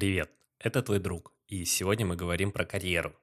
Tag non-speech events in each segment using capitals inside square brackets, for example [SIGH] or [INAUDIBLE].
Привет, это твой друг, и сегодня мы говорим про карьеру.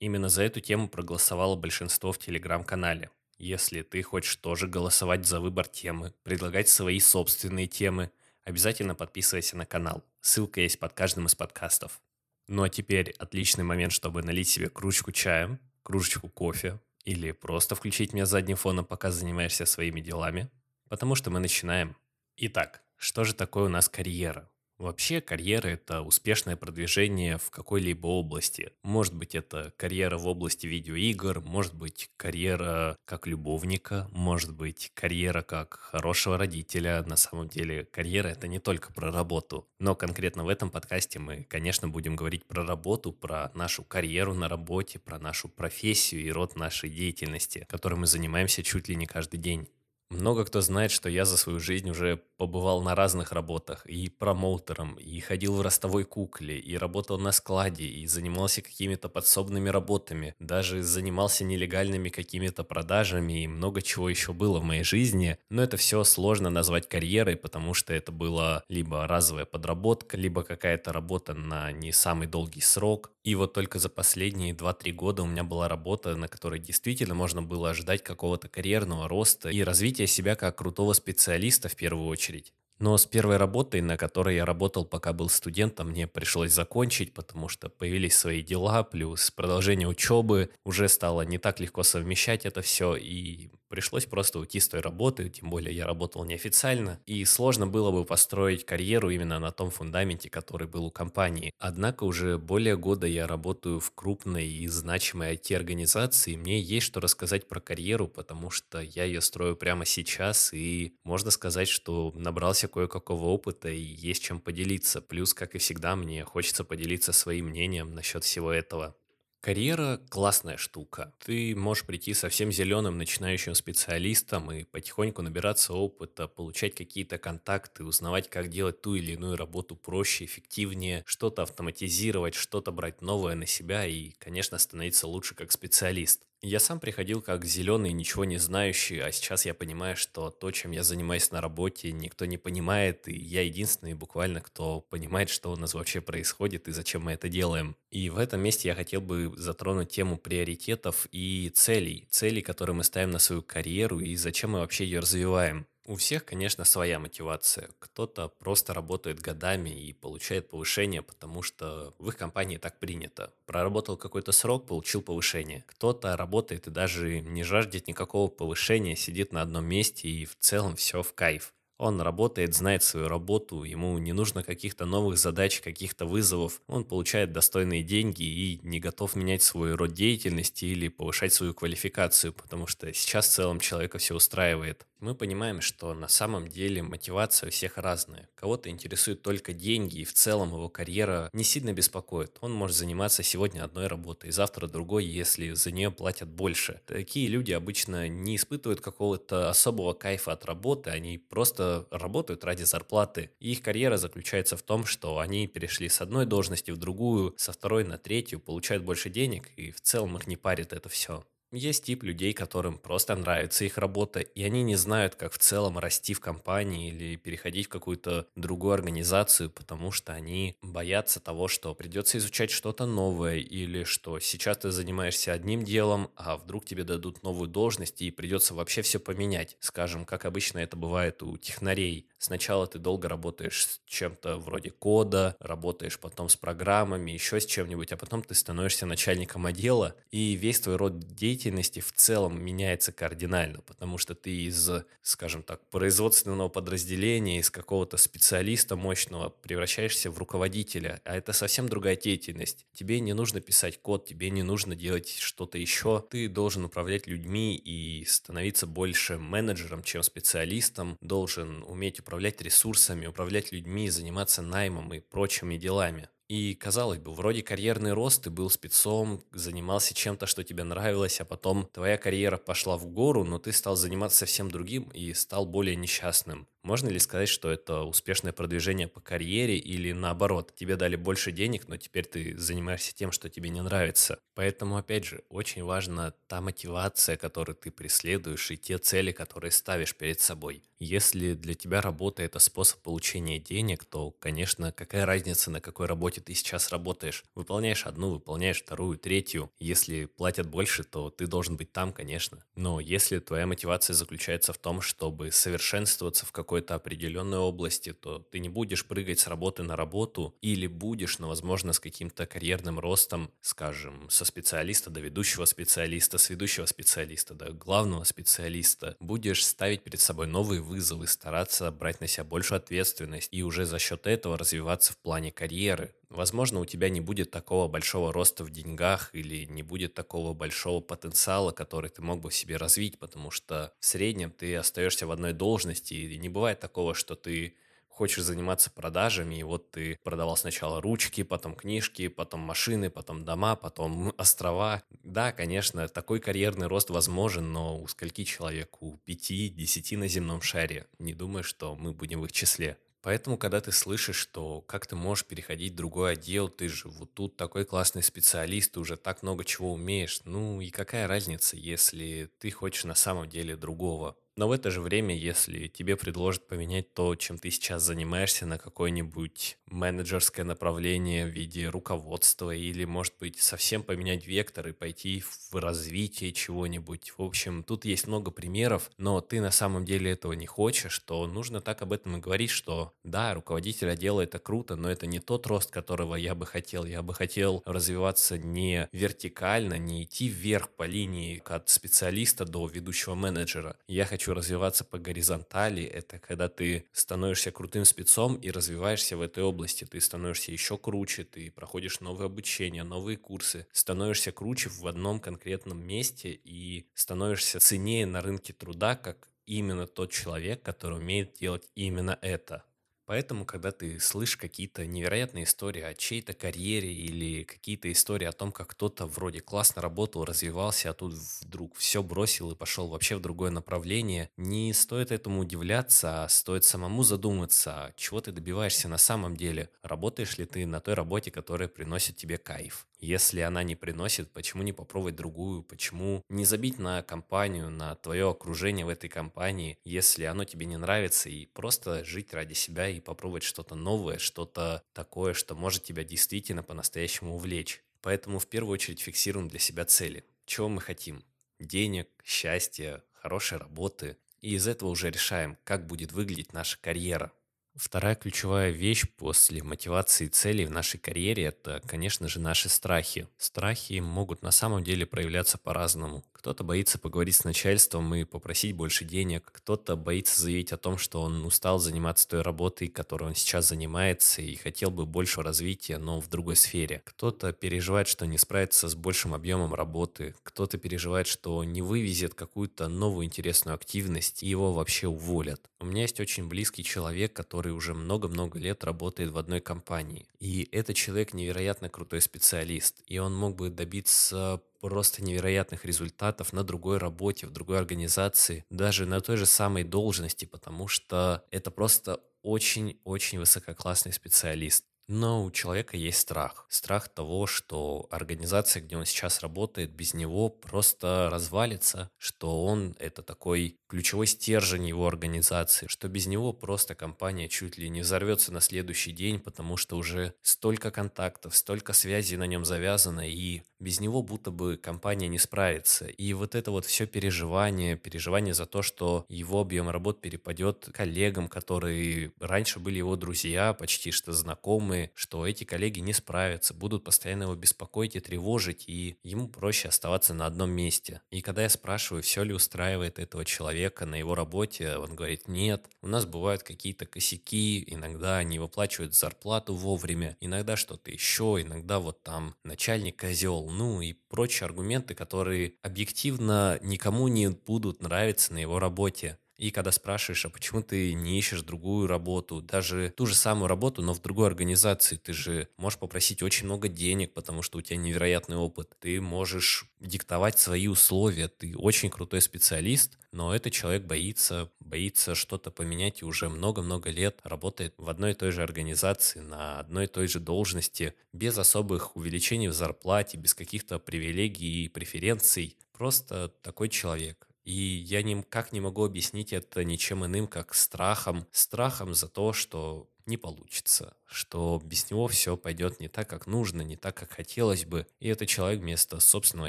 Именно за эту тему проголосовало большинство в телеграм-канале. Если ты хочешь тоже голосовать за выбор темы, предлагать свои собственные темы, обязательно подписывайся на канал. Ссылка есть под каждым из подкастов. Ну а теперь отличный момент, чтобы налить себе кружку чая, кружечку кофе или просто включить меня задним фоном, пока занимаешься своими делами, потому что мы начинаем. Итак, что же такое у нас карьера? Вообще, карьера– это успешное продвижение в какой-либо области. Может быть, это карьера в области видеоигр, может быть, карьера как любовника, может быть, карьера как хорошего родителя. На самом деле, карьера– это не только про работу. Но конкретно в этом подкасте мы, конечно, будем говорить про работу, про нашу карьеру на работе, про нашу профессию и род нашей деятельности, которой мы занимаемся чуть ли не каждый день. Много кто знает, что я за свою жизнь уже побывал на разных работах, и промоутером, и ходил в ростовой кукле, и работал на складе, и занимался какими-то подсобными работами, даже занимался нелегальными какими-то продажами, и много чего еще было в моей жизни, но это все сложно назвать карьерой, потому что это была либо разовая подработка, либо какая-то работа на не самый долгий срок, и вот только за последние 2-3 года у меня была работа, на которой действительно можно было ожидать какого-то карьерного роста и развития себя как крутого специалиста в первую очередь. Но с первой работой, на которой я работал, пока был студентом, мне пришлось закончить, потому что появились свои дела, плюс продолжение учебы, уже стало не так легко совмещать это все, и пришлось просто уйти с той работы, тем более я работал неофициально, и сложно было бы построить карьеру именно на том фундаменте, который был у компании. Однако уже более года я работаю в крупной и значимой IT-организации, и мне есть что рассказать про карьеру, потому что я ее строю прямо сейчас, и можно сказать, что набрался набрался кое-какого опыта и есть чем поделиться. Плюс, как и всегда, мне хочется поделиться своим мнением насчет всего этого. Карьера – классная штука. Ты можешь прийти совсем зеленым начинающим специалистом и потихоньку набираться опыта, получать какие-то контакты, узнавать, как делать ту или иную работу проще, эффективнее, что-то автоматизировать, что-то брать новое на себя и, конечно, становиться лучше как специалист. Я сам приходил как зеленый, ничего не знающий, а сейчас я понимаю, что то, чем я занимаюсь на работе, никто не понимает, и я единственный буквально, кто понимает, что у нас вообще происходит и зачем мы это делаем. И в этом месте я хотел бы затронуть тему приоритетов и целей, целей, которые мы ставим на свою карьеру и зачем мы вообще ее развиваем. У всех, конечно, своя мотивация. Кто-то просто работает годами и получает повышение, потому что в их компании так принято. Проработал какой-то срок, получил повышение. Кто-то работает и даже не жаждет никакого повышения, сидит на одном месте и в целом все в кайф. Он работает, знает свою работу, ему не нужно каких-то новых задач, каких-то вызовов. Он получает достойные деньги и не готов менять свой род деятельности или повышать свою квалификацию, потому что сейчас в целом человека все устраивает. Мы понимаем, что на самом деле мотивация у всех разная. Кого-то интересует только деньги, и в целом его карьера не сильно беспокоит. Он может заниматься сегодня одной работой, завтра другой, если за нее платят больше. Такие люди обычно не испытывают какого-то особого кайфа от работы, они просто работают ради зарплаты. И их карьера заключается в том, что они перешли с одной должности в другую, со второй на третью, получают больше денег, и в целом их не парит это все. Есть тип людей, которым просто нравится их работа, и они не знают, как в целом расти в компании или переходить в какую-то другую организацию, потому что они боятся того, что придется изучать что-то новое, или что сейчас ты занимаешься одним делом, а вдруг тебе дадут новую должность и придется вообще все поменять. Скажем, как обычно это бывает у технарей. Сначала ты долго работаешь с чем-то вроде кода, работаешь потом с программами, еще с чем-нибудь, а потом ты становишься начальником отдела, и весь твой род деятельности в целом меняется кардинально, потому что ты из, скажем так, производственного подразделения, из какого-то специалиста мощного превращаешься в руководителя, а это совсем другая деятельность. Тебе не нужно писать код, тебе не нужно делать что-то еще, ты должен управлять людьми и становиться больше менеджером, чем специалистом, должен уметь управлять ресурсами, управлять людьми, заниматься наймом и прочими делами. И, казалось бы, вроде карьерный рост, ты был спецом, занимался чем-то, что тебе нравилось, а потом твоя карьера пошла в гору, но ты стал заниматься совсем другим и стал более несчастным. Можно ли сказать, что это успешное продвижение по карьере или наоборот, тебе дали больше денег, но теперь ты занимаешься тем, что тебе не нравится? Поэтому, опять же, очень важна та мотивация, которую ты преследуешь, и те цели, которые ставишь перед собой. Если для тебя работа – это способ получения денег, то, конечно, какая разница, на какой работе ты сейчас работаешь? Выполняешь одну, выполняешь вторую, третью. Если платят больше, то ты должен быть там, конечно. Но если твоя мотивация заключается в том, чтобы совершенствоваться в какой-то определенной области, то ты не будешь прыгать с работы на работу или будешь, но, возможно, с каким-то карьерным ростом, скажем, со специалиста до ведущего специалиста, с ведущего специалиста до главного специалиста. Будешь ставить перед собой новые вызовы, стараться брать на себя большую ответственность и уже за счет этого развиваться в плане карьеры. Возможно, у тебя не будет такого большого роста в деньгах или не будет такого большого потенциала, который ты мог бы в себе развить, потому что в среднем ты остаешься в одной должности, и не бывает такого, что ты хочешь заниматься продажами, и вот ты продавал сначала ручки, потом книжки, потом машины, потом дома, потом [LAUGHS] острова. Да, конечно, такой карьерный рост возможен, но у скольки человек? У пяти, десяти на земном шаре. Не думаю, что мы будем в их числе. Поэтому, когда ты слышишь, что как ты можешь переходить в другой отдел, ты же вот тут такой классный специалист, ты уже так много чего умеешь, ну и какая разница, если ты хочешь на самом деле другого? Но в это же время, если тебе предложат поменять то, чем ты сейчас занимаешься, на какое-нибудь менеджерское направление в виде руководства, или, может быть, совсем поменять вектор и пойти в развитие чего-нибудь. В общем, тут есть много примеров, но ты на самом деле этого не хочешь, то нужно так об этом и говорить, что да, руководитель отдела это круто, но это не тот рост, которого я бы хотел. Я бы хотел развиваться не вертикально, не идти вверх по линии от специалиста до ведущего менеджера. Я хочу хочу развиваться по горизонтали, это когда ты становишься крутым спецом и развиваешься в этой области. Ты становишься еще круче, ты проходишь новые обучения, новые курсы, становишься круче в одном конкретном месте и становишься ценнее на рынке труда, как именно тот человек, который умеет делать именно это. Поэтому, когда ты слышишь какие-то невероятные истории о чьей-то карьере или какие-то истории о том, как кто-то вроде классно работал, развивался, а тут вдруг все бросил и пошел вообще в другое направление, не стоит этому удивляться, а стоит самому задуматься, чего ты добиваешься на самом деле. Работаешь ли ты на той работе, которая приносит тебе кайф? Если она не приносит, почему не попробовать другую? Почему не забить на компанию, на твое окружение в этой компании, если оно тебе не нравится, и просто жить ради себя и попробовать что-то новое, что-то такое, что может тебя действительно по-настоящему увлечь. Поэтому в первую очередь фиксируем для себя цели. Чего мы хотим? Денег, счастья, хорошей работы. И из этого уже решаем, как будет выглядеть наша карьера. Вторая ключевая вещь после мотивации целей в нашей карьере – это, конечно же, наши страхи. Страхи могут на самом деле проявляться по-разному. Кто-то боится поговорить с начальством и попросить больше денег, кто-то боится заявить о том, что он устал заниматься той работой, которой он сейчас занимается и хотел бы большего развития, но в другой сфере. Кто-то переживает, что не справится с большим объемом работы, кто-то переживает, что не вывезет какую-то новую интересную активность и его вообще уволят. У меня есть очень близкий человек, который уже много-много лет работает в одной компании. И этот человек невероятно крутой специалист, и он мог бы добиться просто невероятных результатов на другой работе, в другой организации, даже на той же самой должности, потому что это просто очень-очень высококлассный специалист. Но у человека есть страх. Страх того, что организация, где он сейчас работает, без него просто развалится, что он это такой ключевой стержень его организации, что без него просто компания чуть ли не взорвется на следующий день, потому что уже столько контактов, столько связей на нем завязано, и без него будто бы компания не справится. И вот это вот все переживание, переживание за то, что его объем работ перепадет коллегам, которые раньше были его друзья, почти что знакомые, что эти коллеги не справятся, будут постоянно его беспокоить и тревожить, и ему проще оставаться на одном месте. И когда я спрашиваю, все ли устраивает этого человека на его работе, он говорит, нет, у нас бывают какие-то косяки, иногда не выплачивают зарплату вовремя, иногда что-то еще, иногда вот там начальник козел, ну и прочие аргументы, которые объективно никому не будут нравиться на его работе. И когда спрашиваешь, а почему ты не ищешь другую работу, даже ту же самую работу, но в другой организации, ты же можешь попросить очень много денег, потому что у тебя невероятный опыт. Ты можешь диктовать свои условия, ты очень крутой специалист, но этот человек боится, боится что-то поменять и уже много-много лет работает в одной и той же организации, на одной и той же должности, без особых увеличений в зарплате, без каких-то привилегий и преференций. Просто такой человек. И я никак не могу объяснить это ничем иным, как страхом. Страхом за то, что не получится, что без него все пойдет не так, как нужно, не так, как хотелось бы. И этот человек вместо собственного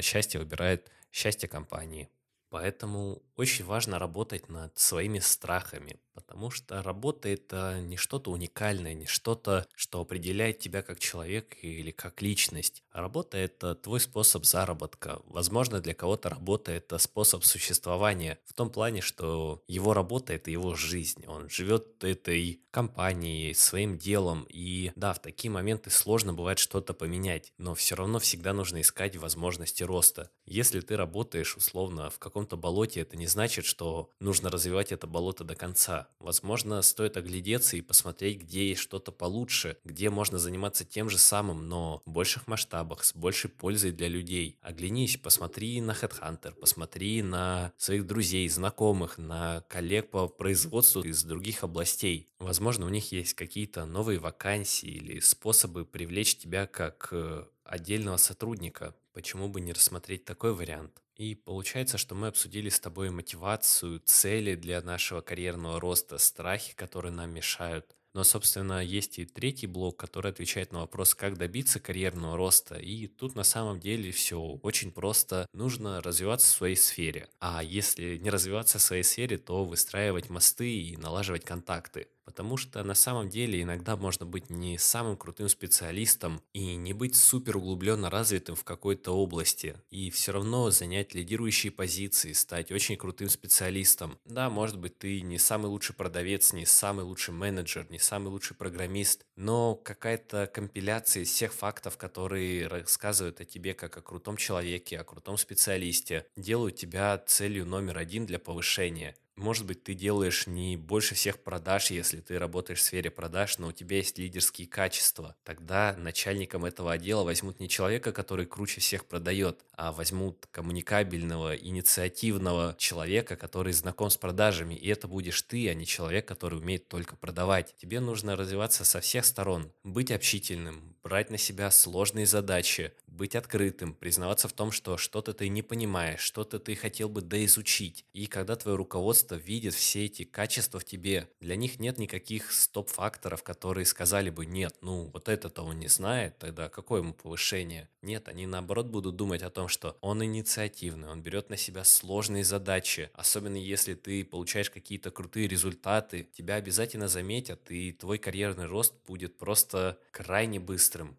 счастья выбирает счастье компании. Поэтому очень важно работать над своими страхами, потому что работа это не что-то уникальное, не что-то, что определяет тебя как человека или как личность. Работа это твой способ заработка. Возможно, для кого-то работа это способ существования в том плане, что его работа это его жизнь. Он живет этой компанией, своим делом. И да, в такие моменты сложно бывает что-то поменять, но все равно всегда нужно искать возможности роста. Если ты работаешь условно в каком каком-то болоте, это не значит, что нужно развивать это болото до конца. Возможно, стоит оглядеться и посмотреть, где есть что-то получше, где можно заниматься тем же самым, но в больших масштабах, с большей пользой для людей. Оглянись, посмотри на Headhunter, посмотри на своих друзей, знакомых, на коллег по производству из других областей. Возможно, у них есть какие-то новые вакансии или способы привлечь тебя как э, отдельного сотрудника. Почему бы не рассмотреть такой вариант? И получается, что мы обсудили с тобой мотивацию, цели для нашего карьерного роста, страхи, которые нам мешают. Но, собственно, есть и третий блок, который отвечает на вопрос, как добиться карьерного роста. И тут на самом деле все очень просто. Нужно развиваться в своей сфере. А если не развиваться в своей сфере, то выстраивать мосты и налаживать контакты. Потому что на самом деле иногда можно быть не самым крутым специалистом и не быть супер углубленно развитым в какой-то области, и все равно занять лидирующие позиции, стать очень крутым специалистом. Да, может быть, ты не самый лучший продавец, не самый лучший менеджер, не самый лучший программист, но какая-то компиляция из всех фактов, которые рассказывают о тебе как о крутом человеке, о крутом специалисте, делают тебя целью номер один для повышения. Может быть, ты делаешь не больше всех продаж, если ты работаешь в сфере продаж, но у тебя есть лидерские качества. Тогда начальником этого отдела возьмут не человека, который круче всех продает, а возьмут коммуникабельного, инициативного человека, который знаком с продажами. И это будешь ты, а не человек, который умеет только продавать. Тебе нужно развиваться со всех сторон, быть общительным, брать на себя сложные задачи, быть открытым, признаваться в том, что что-то ты не понимаешь, что-то ты хотел бы доизучить. И когда твое руководство видит все эти качества в тебе, для них нет никаких стоп-факторов, которые сказали бы, нет, ну вот это-то он не знает, тогда какое ему повышение? Нет, они наоборот будут думать о том, что он инициативный, он берет на себя сложные задачи, особенно если ты получаешь какие-то крутые результаты, тебя обязательно заметят, и твой карьерный рост будет просто крайне быстрым.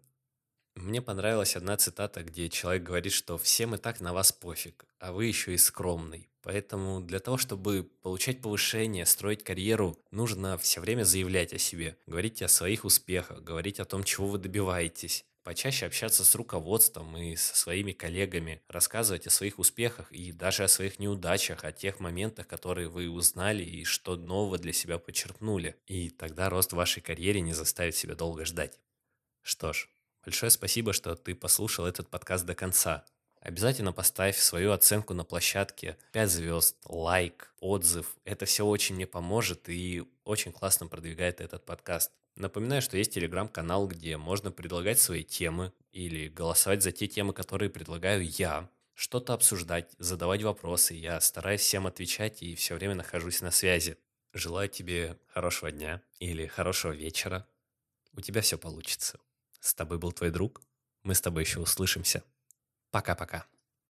Мне понравилась одна цитата, где человек говорит, что всем и так на вас пофиг, а вы еще и скромный. Поэтому для того, чтобы получать повышение, строить карьеру, нужно все время заявлять о себе, говорить о своих успехах, говорить о том, чего вы добиваетесь, почаще общаться с руководством и со своими коллегами, рассказывать о своих успехах и даже о своих неудачах, о тех моментах, которые вы узнали и что нового для себя почерпнули. И тогда рост вашей карьере не заставит себя долго ждать. Что ж, Большое спасибо, что ты послушал этот подкаст до конца. Обязательно поставь свою оценку на площадке. 5 звезд, лайк, отзыв. Это все очень мне поможет и очень классно продвигает этот подкаст. Напоминаю, что есть телеграм-канал, где можно предлагать свои темы или голосовать за те темы, которые предлагаю я. Что-то обсуждать, задавать вопросы. Я стараюсь всем отвечать и все время нахожусь на связи. Желаю тебе хорошего дня или хорошего вечера. У тебя все получится. С тобой был твой друг. Мы с тобой еще услышимся. Пока-пока.